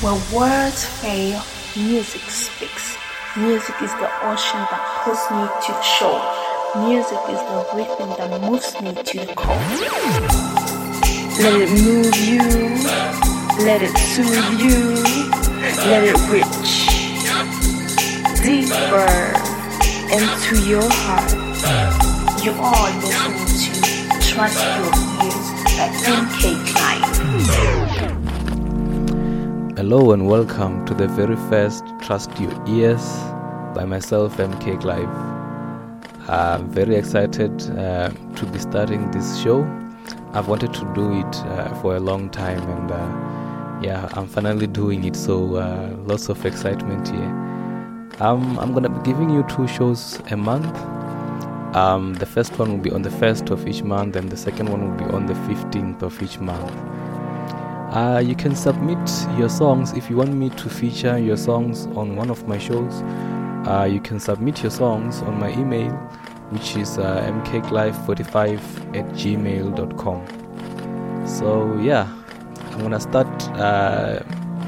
Where words fail, music speaks. Music is the ocean that pulls me to the shore. Music is the rhythm that moves me to the core. Let it move you, let it soothe you, let it reach deeper into your heart. You are listening to Trust Your Ears by MK Klein. Hello and welcome to the very first Trust Your Ears by myself, MK Clive. I'm very excited uh, to be starting this show. I've wanted to do it uh, for a long time and uh, yeah, I'm finally doing it, so uh, lots of excitement here. Um, I'm gonna be giving you two shows a month. Um, the first one will be on the first of each month, and the second one will be on the 15th of each month. Uh, you can submit your songs if you want me to feature your songs on one of my shows. Uh, you can submit your songs on my email, which is uh, mklive45 at gmail.com. So, yeah, I'm gonna start uh,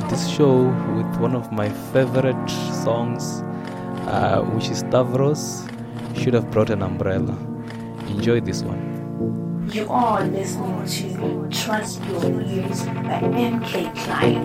this show with one of my favorite songs, uh, which is Stavros. Should have brought an umbrella. Enjoy this one. You are listening to Trust Your Ears by MK Klein.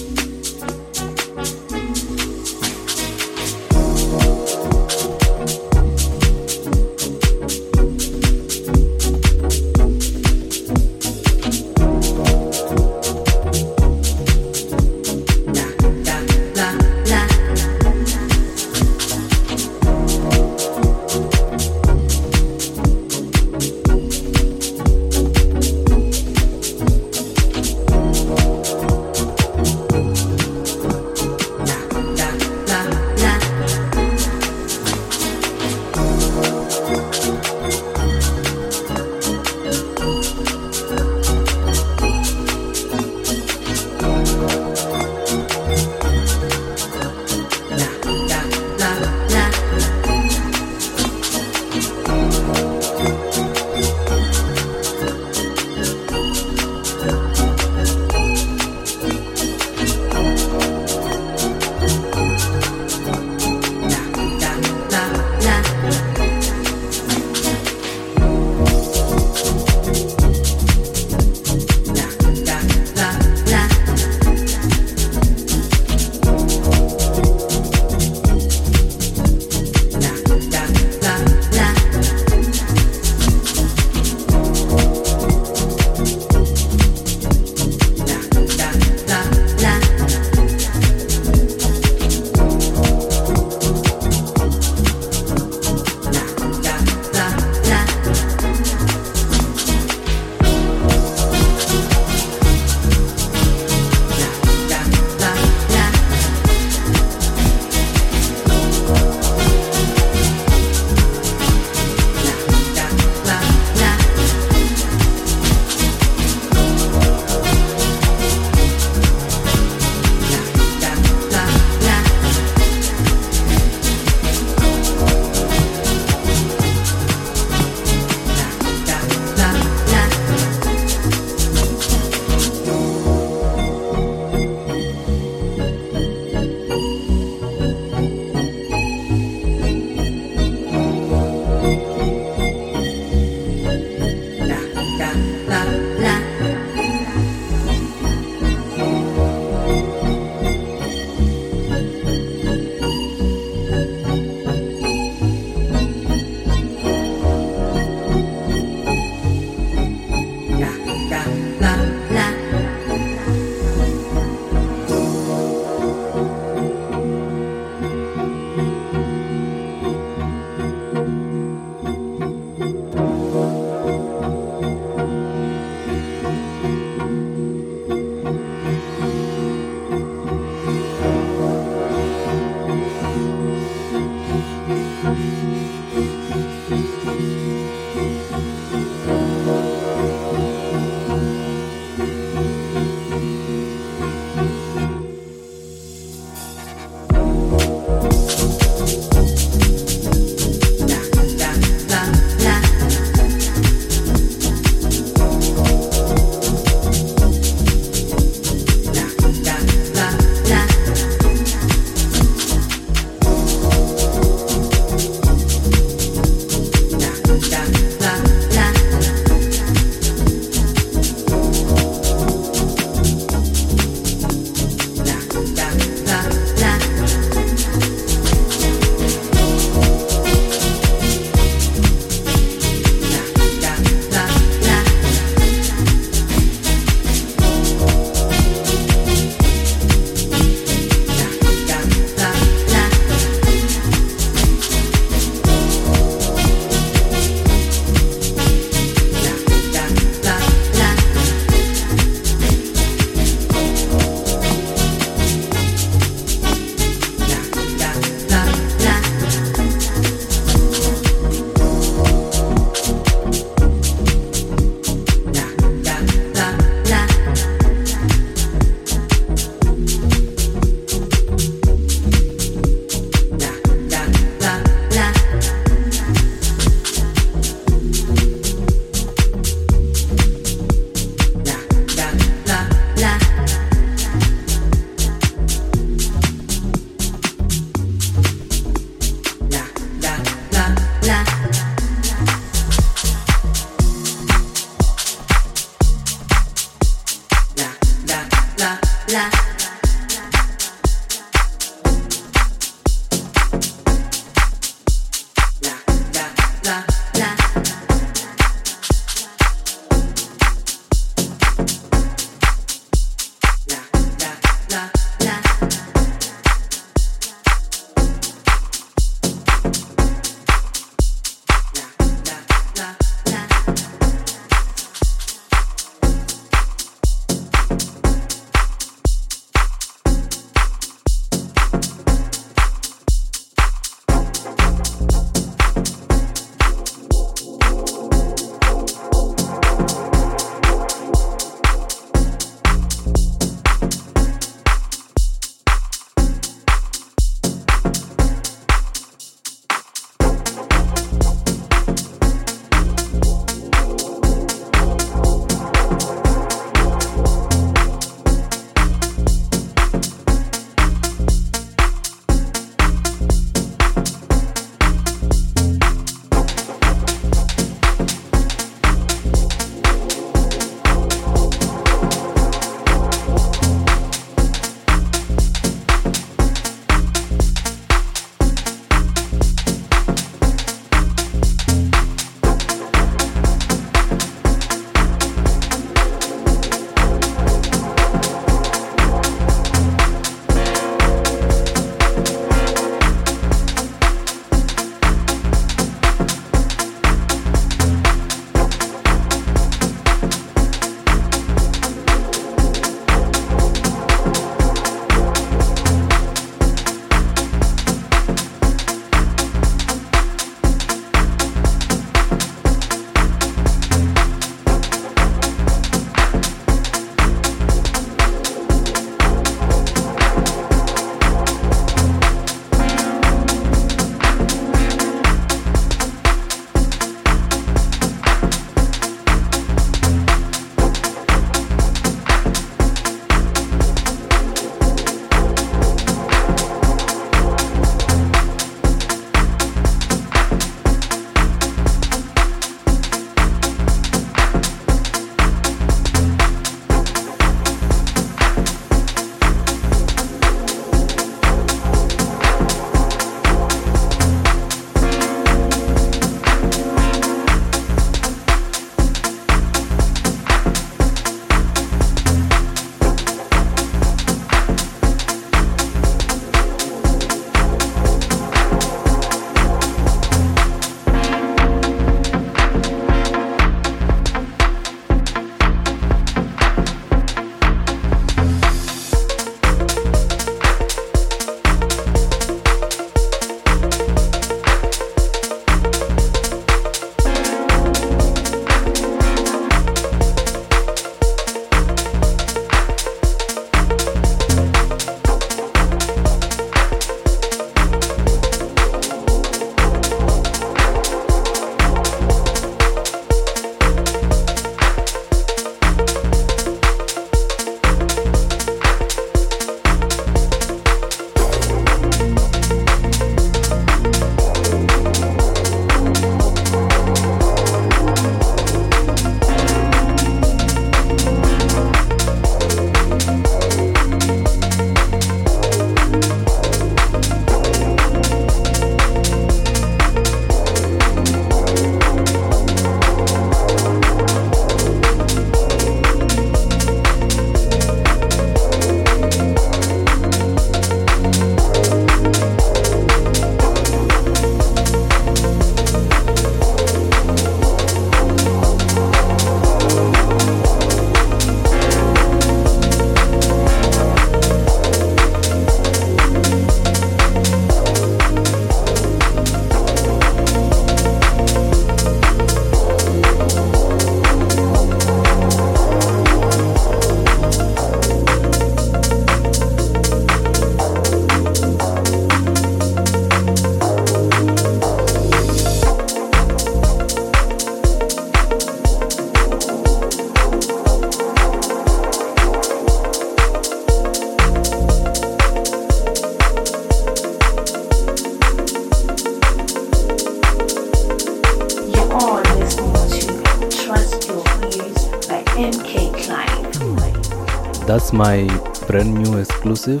that's my brand new exclusive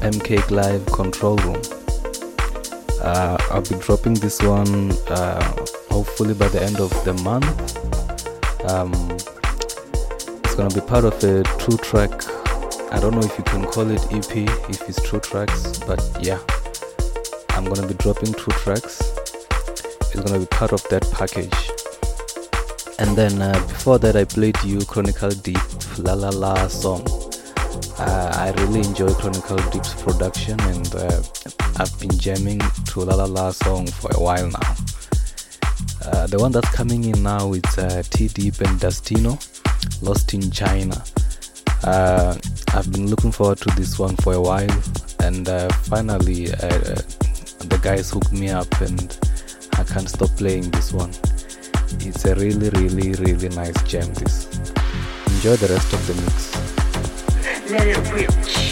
MK Live Control Room. Uh, I'll be dropping this one uh, hopefully by the end of the month. Um, it's gonna be part of a two track. I don't know if you can call it EP if it's two tracks, but yeah, I'm gonna be dropping two tracks. It's gonna be part of that package. And then uh, before that, I played you Chronicle Deep La La La song. Uh, I really enjoy Chronicle Deep's production and uh, I've been jamming to La La La song for a while now. Uh, the one that's coming in now is uh, T Deep and Dustino, Lost in China. Uh, I've been looking forward to this one for a while, and uh, finally, the guys hooked me up, and I can't stop playing this one. It's a really, really, really nice jam. This. Enjoy the rest of the mix. Let it reach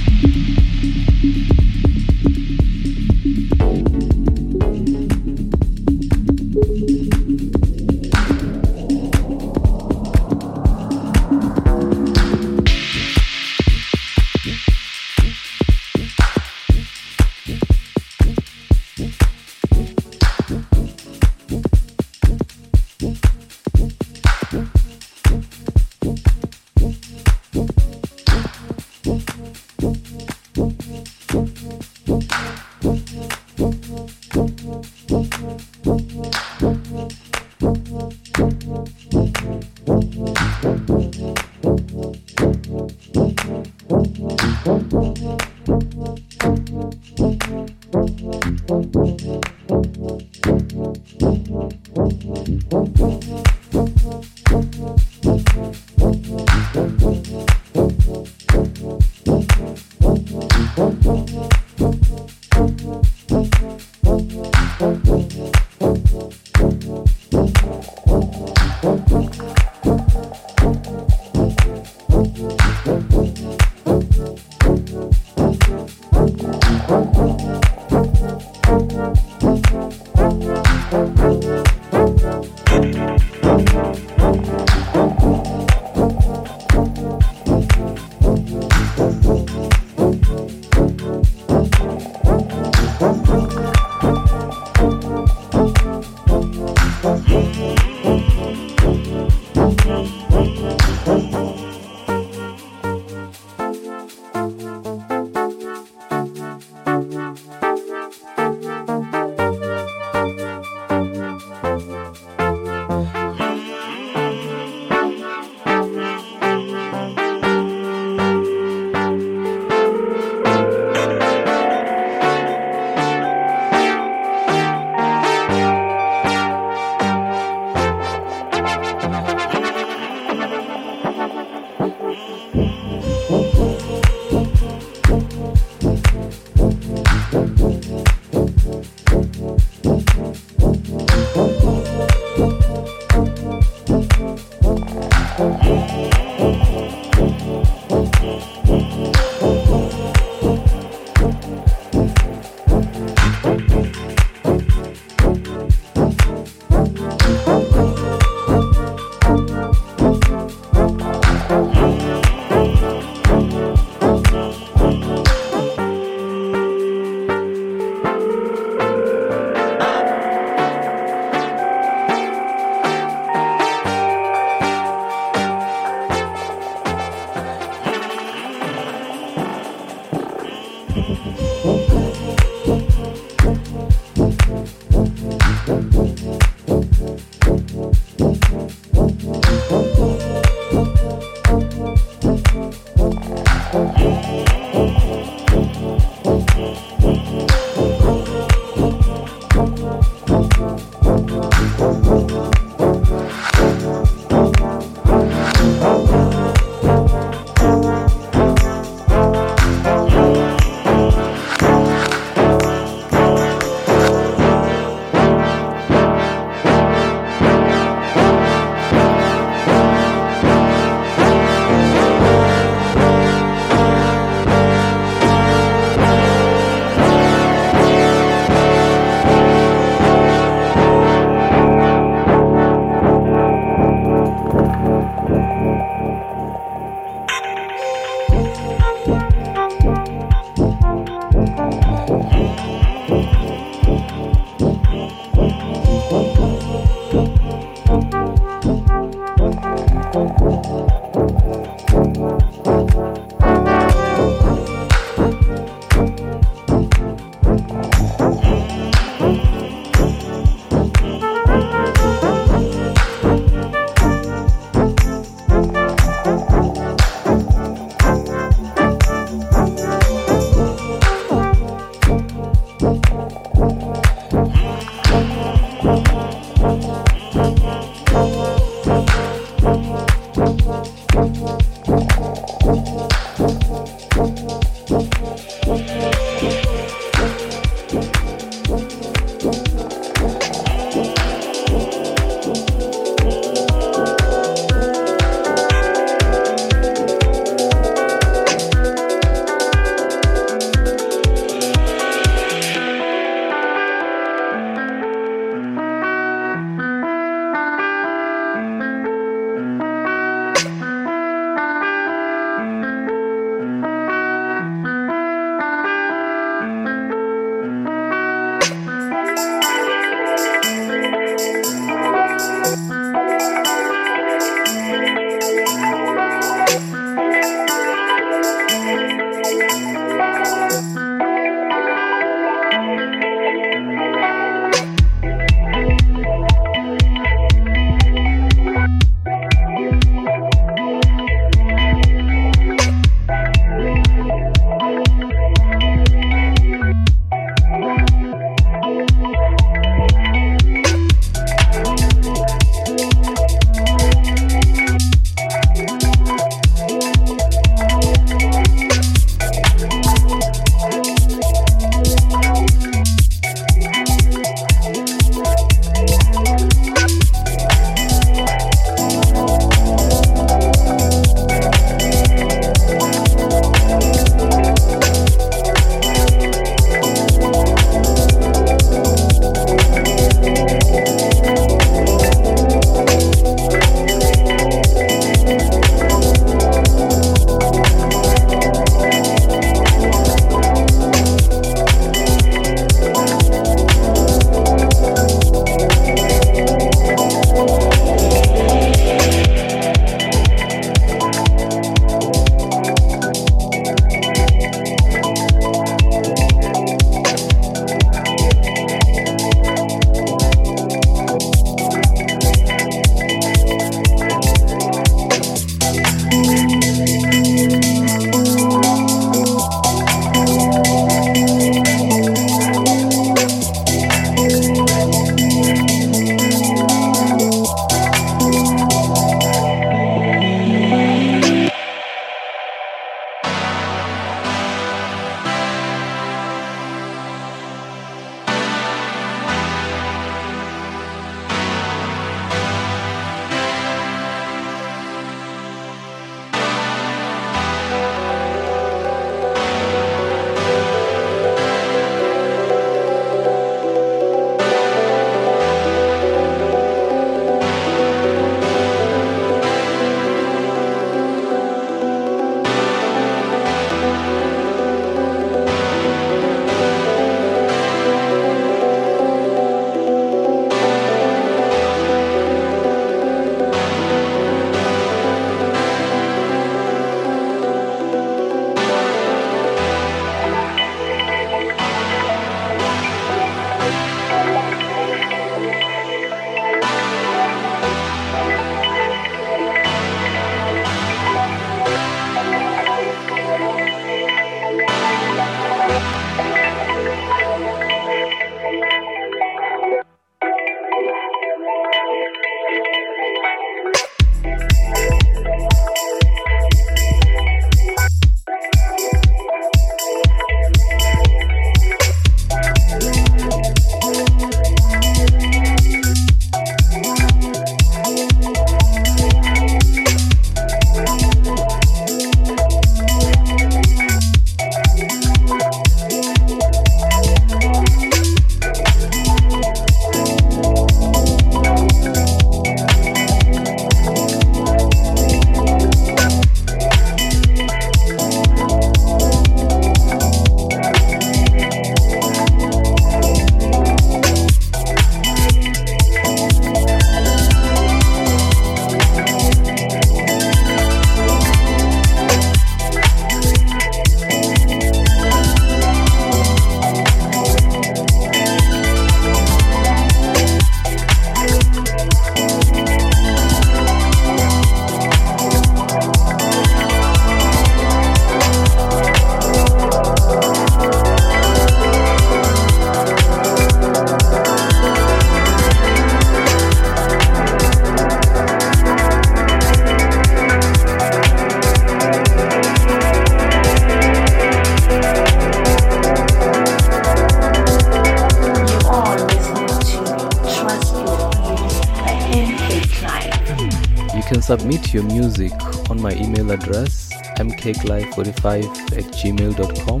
submit your music on my email address mkclive45 at gmail.com.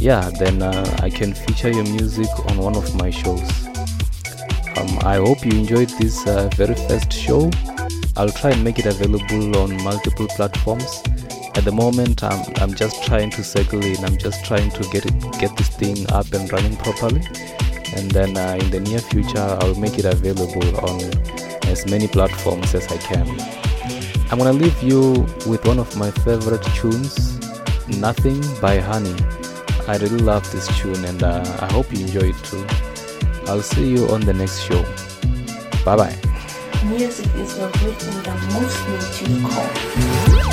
Yeah, then uh, I can feature your music on one of my shows. Um, I hope you enjoyed this uh, very first show. I'll try and make it available on multiple platforms. At the moment, I'm, I'm just trying to circle in. I'm just trying to get it, get this thing up and running properly. And then uh, in the near future, I'll make it available on as many platforms as I can. I'm gonna leave you with one of my favorite tunes, Nothing by Honey. I really love this tune and uh, I hope you enjoy it too. I'll see you on the next show. Bye bye. Music is the rhythm that moves me to.